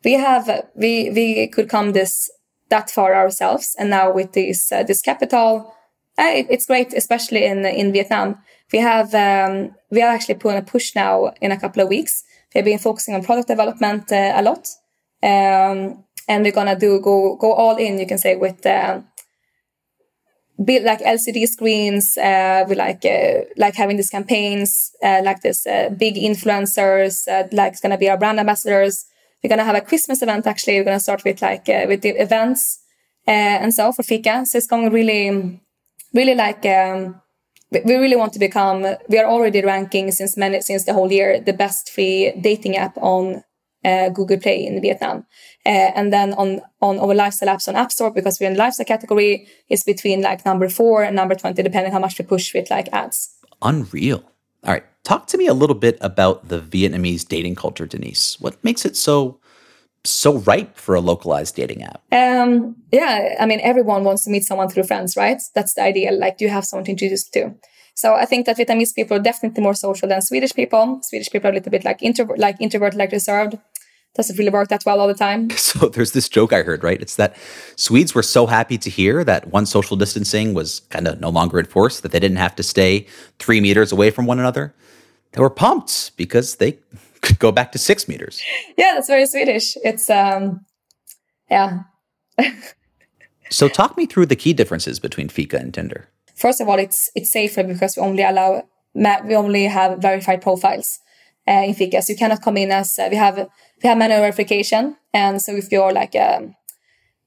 we have we we could come this that far ourselves, and now with this uh, this capital, uh, it's great, especially in in Vietnam we have um, we are actually putting a push now in a couple of weeks. We've been focusing on product development uh, a lot, um, and we're gonna do go go all in. You can say with uh, build like LCD screens. Uh, we like uh, like having these campaigns, uh, like this uh, big influencers. Like it's gonna be our brand ambassadors. We're gonna have a Christmas event. Actually, we're gonna start with like with the events and so for Fika. So it's going really, really like. Um, we really want to become we are already ranking since many since the whole year the best free dating app on uh, Google Play in Vietnam. Uh, and then on on our lifestyle apps on App Store because we're in the lifestyle category is between like number four and number 20 depending how much we push with like ads. Unreal. All right, talk to me a little bit about the Vietnamese dating culture, Denise. What makes it so so ripe for a localized dating app? Um, yeah, I mean, everyone wants to meet someone through friends, right? That's the ideal. Like, you have someone to introduce to. So I think that Vietnamese people are definitely more social than Swedish people. Swedish people are a little bit like introvert, like introvert, like reserved. Doesn't really work that well all the time. So there's this joke I heard, right? It's that Swedes were so happy to hear that one social distancing was kind of no longer enforced, that they didn't have to stay three meters away from one another. They were pumped because they could go back to six meters. Yeah, that's very Swedish. It's um, yeah. so talk me through the key differences between Fika and Tinder. First of all, it's it's safer because we only allow we only have verified profiles uh, in Fika. So you cannot come in as uh, we have we have manual verification, and so if you're like um,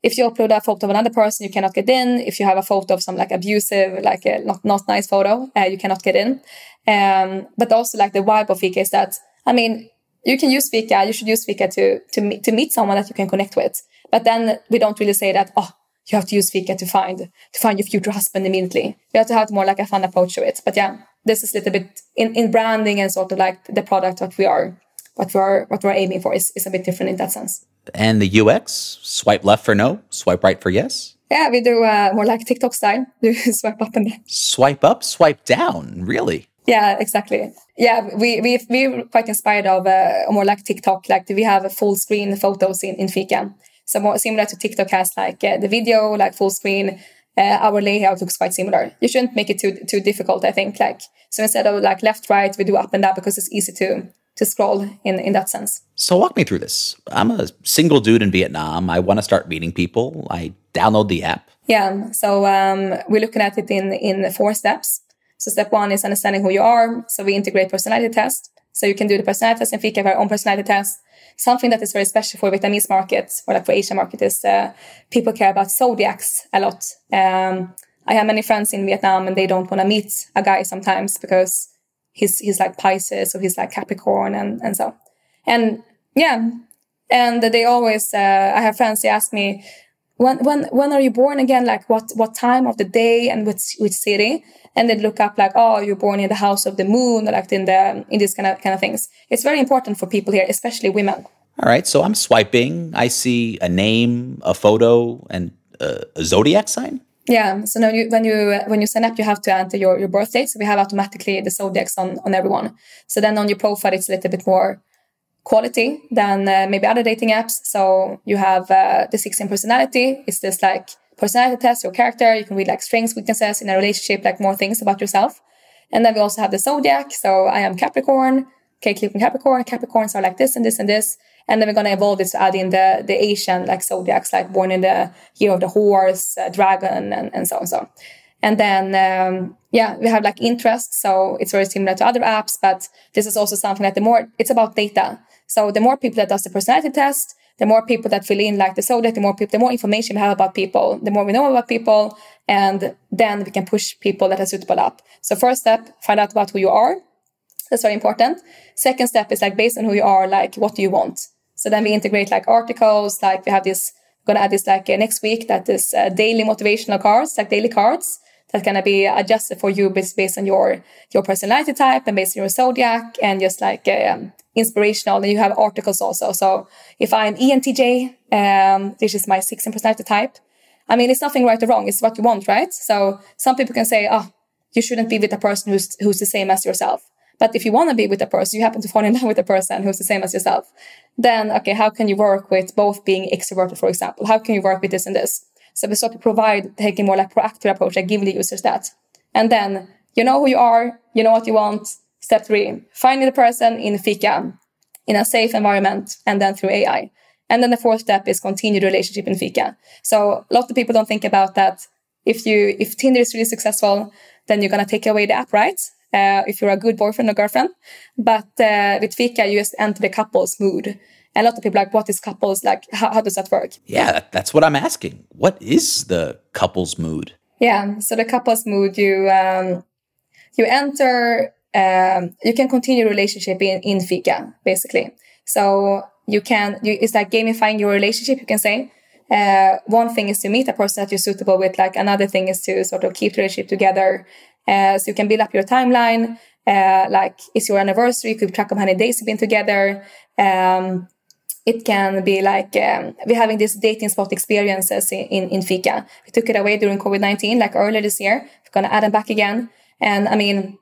if you upload a photo of another person, you cannot get in. If you have a photo of some like abusive, like a not not nice photo, uh, you cannot get in. Um, but also like the vibe of Fika is that I mean, you can use Fika. You should use Fika to to meet, to meet someone that you can connect with. But then we don't really say that. Oh, you have to use Fika to find to find your future husband immediately. You have to have more like a fun approach to it. But yeah, this is a little bit in, in branding and sort of like the product what we are what we are what we're aiming for is, is a bit different in that sense. And the UX, swipe left for no, swipe right for yes. Yeah, we do uh, more like TikTok style. Do swipe up and down. Swipe up, swipe down. Really? Yeah, exactly. Yeah, we we we're quite inspired of uh, more like TikTok. Like we have a full screen photos in in Fika. So more similar to TikTok has like uh, the video, like full screen. Uh, our layout looks quite similar. You shouldn't make it too too difficult. I think like so instead of like left right, we do up and down because it's easy to to scroll in in that sense. So walk me through this. I'm a single dude in Vietnam. I want to start meeting people. I download the app. Yeah. So um, we're looking at it in in four steps. So step one is understanding who you are. So we integrate personality test. So you can do the personality test and Fika have our own personality test. Something that is very special for Vietnamese market or like for Asian market is uh, people care about zodiacs a lot. Um, I have many friends in Vietnam and they don't want to meet a guy sometimes because he's he's like Pisces or he's like Capricorn and and so. And yeah, and they always uh, I have friends they ask me when when when are you born again like what what time of the day and which which city and then look up like oh you're born in the house of the moon or like in the in these kind of kind of things it's very important for people here especially women all right so i'm swiping i see a name a photo and a, a zodiac sign Yeah. So now you, when you when you sign up, you have to enter your, your birth date. So we have automatically the zodiacs on on everyone. So then on your profile, it's a little bit more quality than uh, maybe other dating apps. So you have uh, the 16 personality. It's this like personality test, your character. You can read like strengths, weaknesses in a relationship, like more things about yourself. And then we also have the zodiac. So I am Capricorn. Okay, on Capricorn. Capricorns are like this and this and this. And then we're going to evolve this to add in the, the Asian like zodiacs, like born in the year of the horse, uh, dragon, and, and so on. So, and then, um, yeah, we have like interests. So it's very similar to other apps, but this is also something that the more it's about data. So the more people that does the personality test, the more people that fill in like the zodiac, the more people, the more information we have about people, the more we know about people, and then we can push people that are suitable up. So first step, find out about who you are. That's very important. Second step is like based on who you are, like what do you want? So then we integrate like articles, like we have this, we're gonna add this like uh, next week that is uh, daily motivational cards, like daily cards that's gonna be adjusted for you based, on your your personality type and based on your zodiac and just like um, inspirational. And you have articles also. So if I'm ENTJ, um, this is my 16 personality type. I mean, it's nothing right or wrong. It's what you want, right? So some people can say, oh, you shouldn't be with a person who's, who's the same as yourself. But if you want to be with a person, you happen to fall in love with a person who's the same as yourself, then, okay, how can you work with both being extroverted, for example? How can you work with this and this? So we start to provide, taking more like proactive approach, like giving the users that. And then you know who you are, you know what you want, Step three, finding the person in Fika in a safe environment and then through AI. And then the fourth step is continued relationship in Fika. So a lot of people don't think about that. If you if Tinder is really successful, then you're gonna take away the app, right? Uh, if you're a good boyfriend or girlfriend. But uh, with Fika, you just enter the couple's mood. A lot of people are like, what is couples like? How, how does that work? Yeah, that's what I'm asking. What is the couple's mood? Yeah, so the couple's mood, you um, you enter um, you can continue relationship in, in Fika, basically. So you can, you, it's like gamifying your relationship, you can say. Uh, one thing is to meet a person that you're suitable with, like another thing is to sort of keep the relationship together. Uh, so you can build up your timeline. Uh, like, it's your anniversary, you keep track of how many days you've been together. Um, it can be like um, we're having these dating spot experiences in, in, in Fika. We took it away during COVID 19, like earlier this year. We're going to add them back again. And I mean,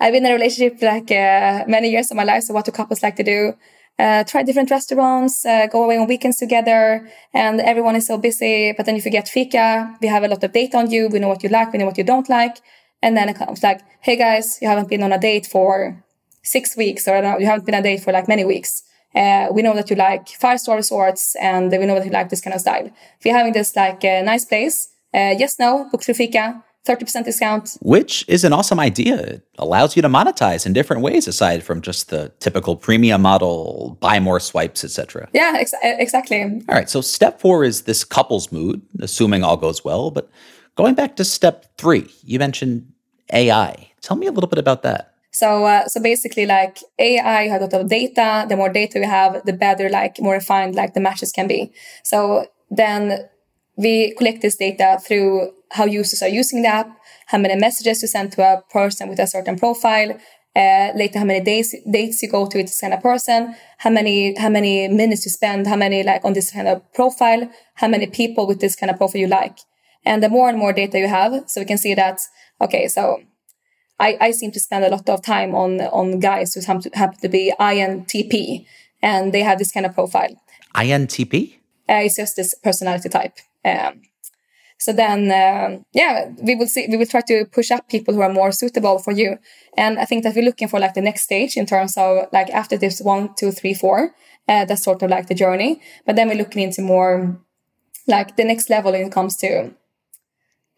I've been in a relationship like uh, many years of my life. So what do couples like to do? Uh, try different restaurants, uh, go away on weekends together, and everyone is so busy. But then if you forget fika. We have a lot of data on you. We know what you like. We know what you don't like. And then it comes like, hey guys, you haven't been on a date for six weeks, or you haven't been on a date for like many weeks. Uh, we know that you like five star resorts, and we know that you like this kind of style. If you're having this like uh, nice place, uh, yes, no, book through fika 30% discount. Which is an awesome idea. It allows you to monetize in different ways aside from just the typical premium model, buy more swipes, etc. Yeah, ex- exactly. All right, so step 4 is this couples mood, assuming all goes well, but going back to step 3, you mentioned AI. Tell me a little bit about that. So, uh, so basically, like AI has a lot of data. The more data you have, the better, like more refined, like the matches can be. So then we collect this data through how users are using the app, how many messages you send to a person with a certain profile, uh, later how many days dates you go to with this kind of person, how many how many minutes you spend, how many like on this kind of profile, how many people with this kind of profile you like, and the more and more data you have, so we can see that okay, so I, I seem to spend a lot of time on on guys who happen to, happen to be INTP, and they have this kind of profile. INTP. Uh, it's just this personality type. Um, so then, uh, yeah, we will see. We will try to push up people who are more suitable for you. And I think that we're looking for like the next stage in terms of like after this one, two, three, four. Uh, that's sort of like the journey. But then we're looking into more like the next level when it comes to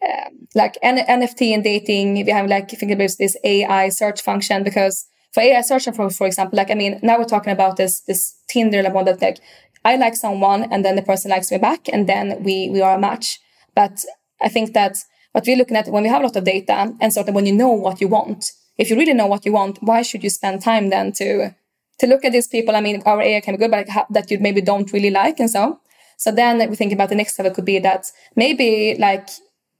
uh, like N- NFT and dating. We have like think about this AI search function because for AI search for for example, like I mean now we're talking about this this Tinder one that like I like someone and then the person likes me back and then we we are a match. But I think that what we're looking at when we have a lot of data and sort of when you know what you want, if you really know what you want, why should you spend time then to to look at these people? I mean, our AI can be good, but like, that you maybe don't really like and so. So then we think about the next level could be that maybe like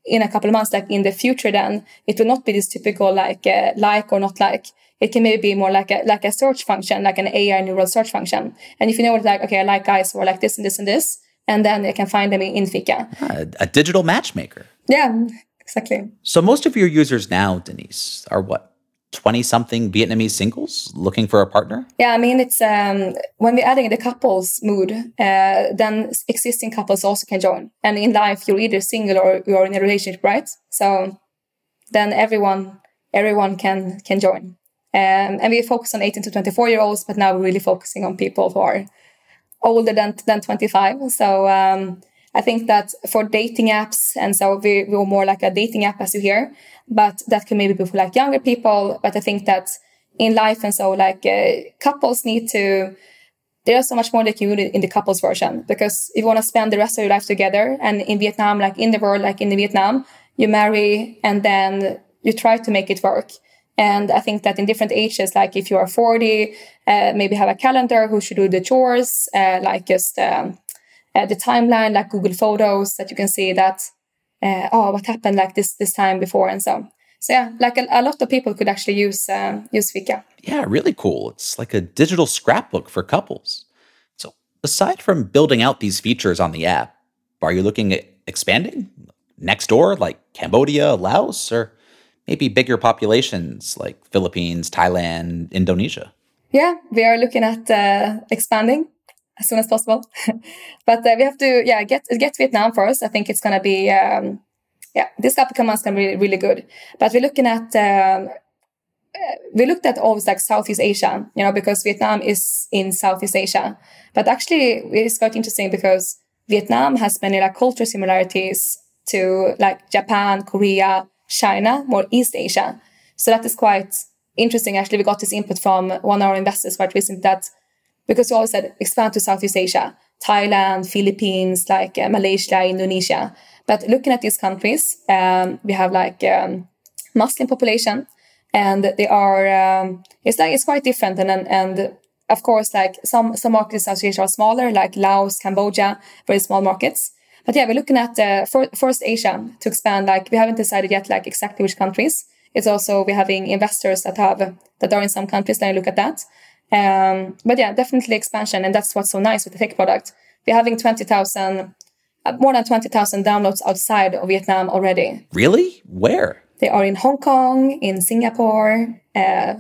in a couple of months, like in the future, then it will not be this typical like uh, like or not like. It can maybe be more like a like a search function, like an AI neural search function. And if you know what like, okay, I like guys who are like this and this and this, and then they can find them in Fika. Ah, a digital matchmaker. Yeah, exactly. So most of your users now, Denise, are what? 20 something Vietnamese singles looking for a partner? Yeah, I mean, it's um, when we're adding the couples mood, uh, then existing couples also can join. And in life, you're either single or you're in a relationship, right? So then everyone everyone can can join. Um, and we focus on 18 to 24 year olds, but now we're really focusing on people who are older than, than 25. So um, I think that for dating apps, and so we, we're more like a dating app as you hear, but that can maybe be for like younger people. But I think that in life and so like uh, couples need to, there's so much more they can do in the couples version because if you want to spend the rest of your life together and in Vietnam, like in the world, like in Vietnam, you marry and then you try to make it work. And I think that in different ages, like if you are 40, uh, maybe have a calendar who should do the chores, uh, like just um, uh, the timeline, like Google Photos, that you can see that, uh, oh, what happened like this this time before and so. So yeah, like a, a lot of people could actually use uh, use Fika. Yeah, really cool. It's like a digital scrapbook for couples. So aside from building out these features on the app, are you looking at expanding next door, like Cambodia, Laos, or maybe bigger populations like Philippines, Thailand, Indonesia? Yeah, we are looking at uh, expanding as soon as possible, but uh, we have to yeah get get Vietnam first. I think it's gonna be um, yeah this couple months gonna be really good. But we're looking at um, uh, we looked at always like Southeast Asia, you know, because Vietnam is in Southeast Asia. But actually, it's quite interesting because Vietnam has many like cultural similarities to like Japan, Korea, China, more East Asia. So that is quite interesting. Actually, we got this input from one of our investors quite recently that because we always said expand to Southeast Asia, Thailand, Philippines, like uh, Malaysia, Indonesia. But looking at these countries, um, we have like um, Muslim population, and they are um, it's like it's quite different. And and of course, like some some markets in South Asia are smaller, like Laos, Cambodia, very small markets. But yeah, we're looking at uh, for, first Asia to expand. Like we haven't decided yet, like exactly which countries. It's also we're having investors that have that are in some countries. Then look at that. Um, but yeah, definitely expansion, and that's what's so nice with the tech product. We're having twenty thousand, uh, more than twenty thousand downloads outside of Vietnam already. Really? Where? They are in Hong Kong, in Singapore. Uh,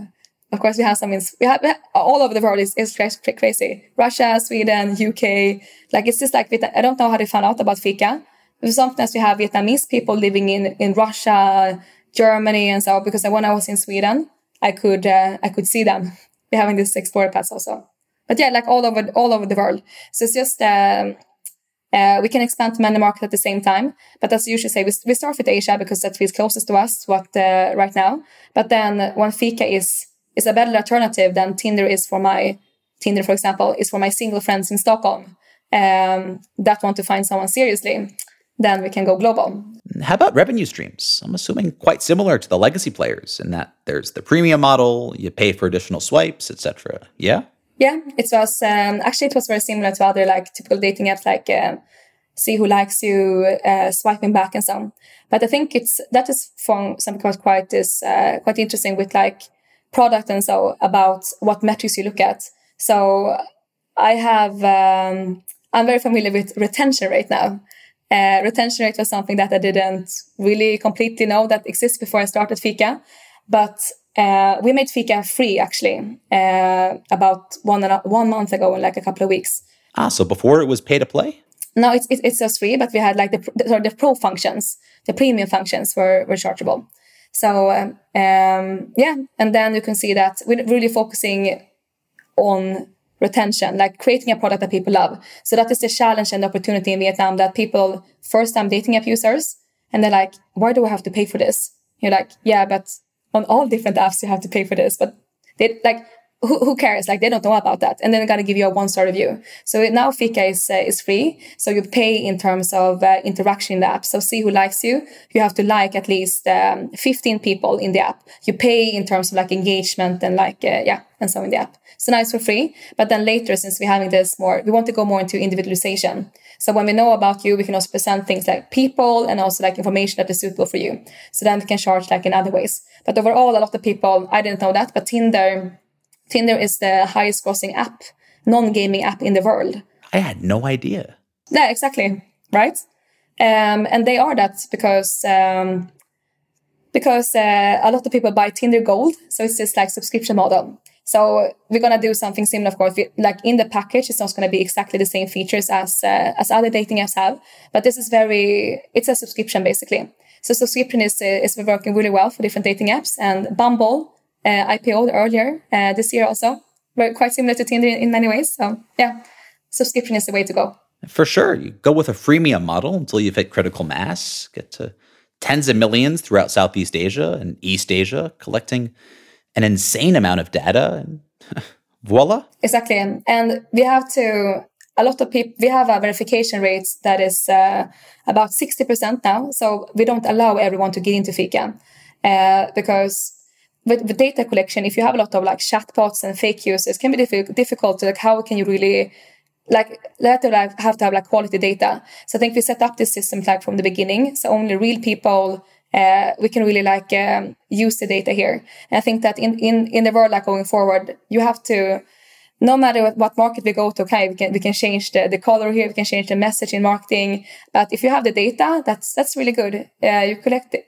of course, we have some in we have, all over the world. is is crazy. Russia, Sweden, UK. Like it's just like I don't know how they found out about Fika. Sometimes we have Vietnamese people living in in Russia, Germany, and so. Because when I was in Sweden, I could uh, I could see them. We're having this Explorer Pass also. But yeah, like all over all over the world. So it's just. Um, uh, we can expand to many markets at the same time, but as you usually say, we, we start with Asia because that feels closest to us. What uh, right now, but then when Fika is is a better alternative than Tinder is for my Tinder, for example, is for my single friends in Stockholm um, that want to find someone seriously. Then we can go global. How about revenue streams? I'm assuming quite similar to the legacy players in that there's the premium model, you pay for additional swipes, etc. Yeah. Yeah, it was um, actually it was very similar to other like typical dating apps like uh, see who likes you, uh, swiping back and so on. But I think it's that is from something quite quite is uh, quite interesting with like product and so about what metrics you look at. So I have, um, I'm very familiar with retention right now. Uh, retention rate was something that I didn't really completely know that exists before I started Fika. But uh, we made Fika free actually uh, about one a, one month ago in like a couple of weeks. Ah, so before it was pay to play? No, it's it's just free, but we had like the the, the pro functions, the premium functions were were chargeable. So um, um, yeah, and then you can see that we're really focusing on retention, like creating a product that people love. So that is the challenge and opportunity in Vietnam that people first time dating app users and they're like, why do I have to pay for this? You're like, yeah, but on all different apps you have to pay for this. But they like who, who cares? Like they don't know about that, and then they're gonna give you a one star review. So now Fika is uh, is free. So you pay in terms of uh, interaction in the app. So see who likes you. You have to like at least um, 15 people in the app. You pay in terms of like engagement and like uh, yeah, and so in the app. So now it's for free. But then later, since we're having this more, we want to go more into individualization. So when we know about you, we can also present things like people and also like information that is suitable for you. So then we can charge like in other ways. But overall, a lot of people, I didn't know that, but Tinder Tinder is the highest grossing app, non gaming app in the world. I had no idea. Yeah, exactly. Right. Um, and they are that because um, because uh, a lot of people buy Tinder Gold, so it's this like subscription model. So we're gonna do something similar, of course. We, like in the package, it's not gonna be exactly the same features as uh, as other dating apps have, but this is very it's a subscription basically. So subscription is is working really well for different dating apps, and Bumble uh, IPO'd earlier uh, this year also, very quite similar to Tinder in many ways. So yeah, subscription is the way to go. For sure. You go with a freemium model until you've hit critical mass, get to tens of millions throughout Southeast Asia and East Asia, collecting an insane amount of data. And voila. Exactly. And we have to, a lot of people, we have a verification rate that is uh, about 60% now. So we don't allow everyone to get into Fika uh, because with, with data collection, if you have a lot of like chatbots and fake users, can be diffi- difficult to like, how can you really like to like have to have like quality data. So I think we set up this system like from the beginning. So only real people uh, we can really like um, use the data here. And I think that in in in the world like going forward, you have to no matter what, what market we go to, okay, we can we can change the, the color here, we can change the message in marketing. But if you have the data, that's that's really good. Uh, you collect it,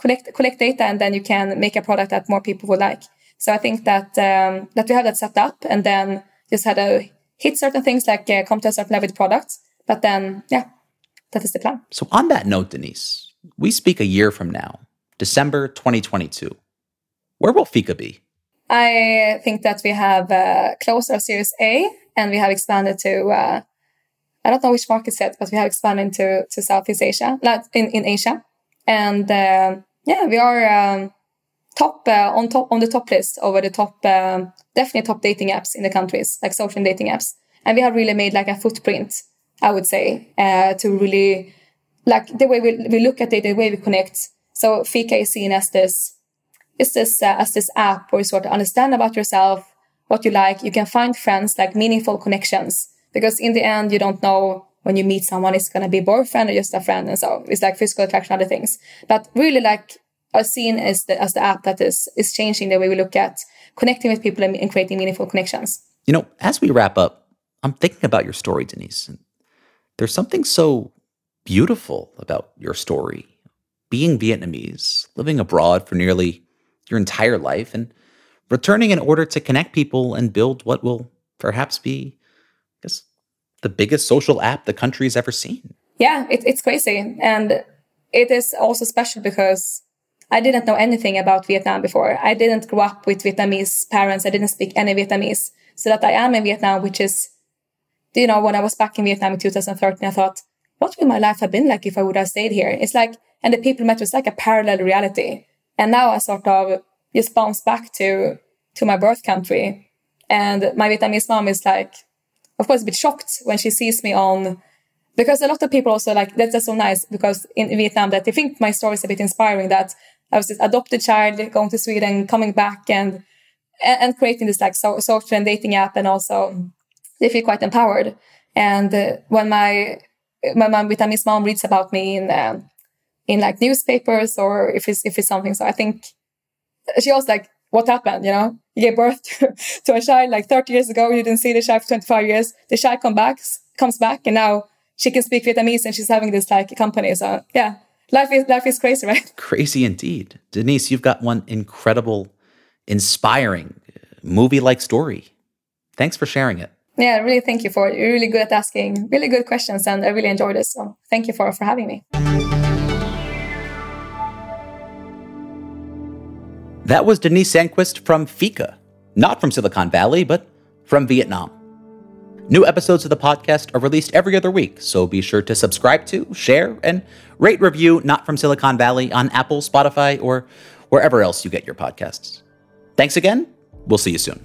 collect collect data, and then you can make a product that more people would like. So I think that um, that we have that set up, and then just had to hit certain things like uh, come to a certain level with products. But then, yeah, that is the plan. So, on that note, Denise, we speak a year from now, December 2022. Where will Fika be? I think that we have uh, closed our Series A and we have expanded to, uh, I don't know which markets yet, but we have expanded to, to Southeast Asia, in, in Asia. And uh, yeah, we are um, top uh, on top on the top list over the top um, definitely top dating apps in the countries like social dating apps. And we have really made like a footprint i would say uh, to really like the way we, we look at it the way we connect. So fika is seen as this is this uh, as this app where you sort of understand about yourself what you like you can find friends like meaningful connections. Because in the end you don't know when you meet someone it's going to be boyfriend or just a friend and so it's like physical attraction other things but really like are seen as the, as the app that is, is changing the way we look at connecting with people and, and creating meaningful connections. You know, as we wrap up, I'm thinking about your story, Denise. There's something so beautiful about your story. Being Vietnamese, living abroad for nearly your entire life, and returning in order to connect people and build what will perhaps be, the biggest social app the country's ever seen. Yeah, it, it's crazy. And it is also special because I didn't know anything about Vietnam before. I didn't grow up with Vietnamese parents. I didn't speak any Vietnamese. So that I am in Vietnam, which is, you know, when I was back in Vietnam in 2013, I thought, what would my life have been like if I would have stayed here? It's like, and the people met was like a parallel reality. And now I sort of just bounce back to, to my birth country. And my Vietnamese mom is like, of course, a bit shocked when she sees me on because a lot of people also like that's, so nice because in, Vietnam that they think my story is a bit inspiring that I was this adopted child going to Sweden, coming back and and creating this like so, social and dating app, and also they feel quite empowered. And uh, when my my mom, Vietnamese mom, reads about me in uh, in like newspapers or if it's if it's something, so I think she was like, "What happened? You know, gave birth to, to a child like 30 years ago. You didn't see the child for 25 years. The child come back, comes back, and now she can speak Vietnamese and she's having this like company. So yeah, life is life is crazy, right? Crazy indeed. Denise, you've got one incredible, inspiring, uh, movie-like story. Thanks for sharing it. Yeah, really thank you for it. You're really good at asking really good questions and I really enjoyed it. So thank you for, for having me. That was Denise Sandquist from Fika, not from Silicon Valley, but from Vietnam. New episodes of the podcast are released every other week, so be sure to subscribe to, share, and rate review Not From Silicon Valley on Apple, Spotify, or wherever else you get your podcasts. Thanks again. We'll see you soon.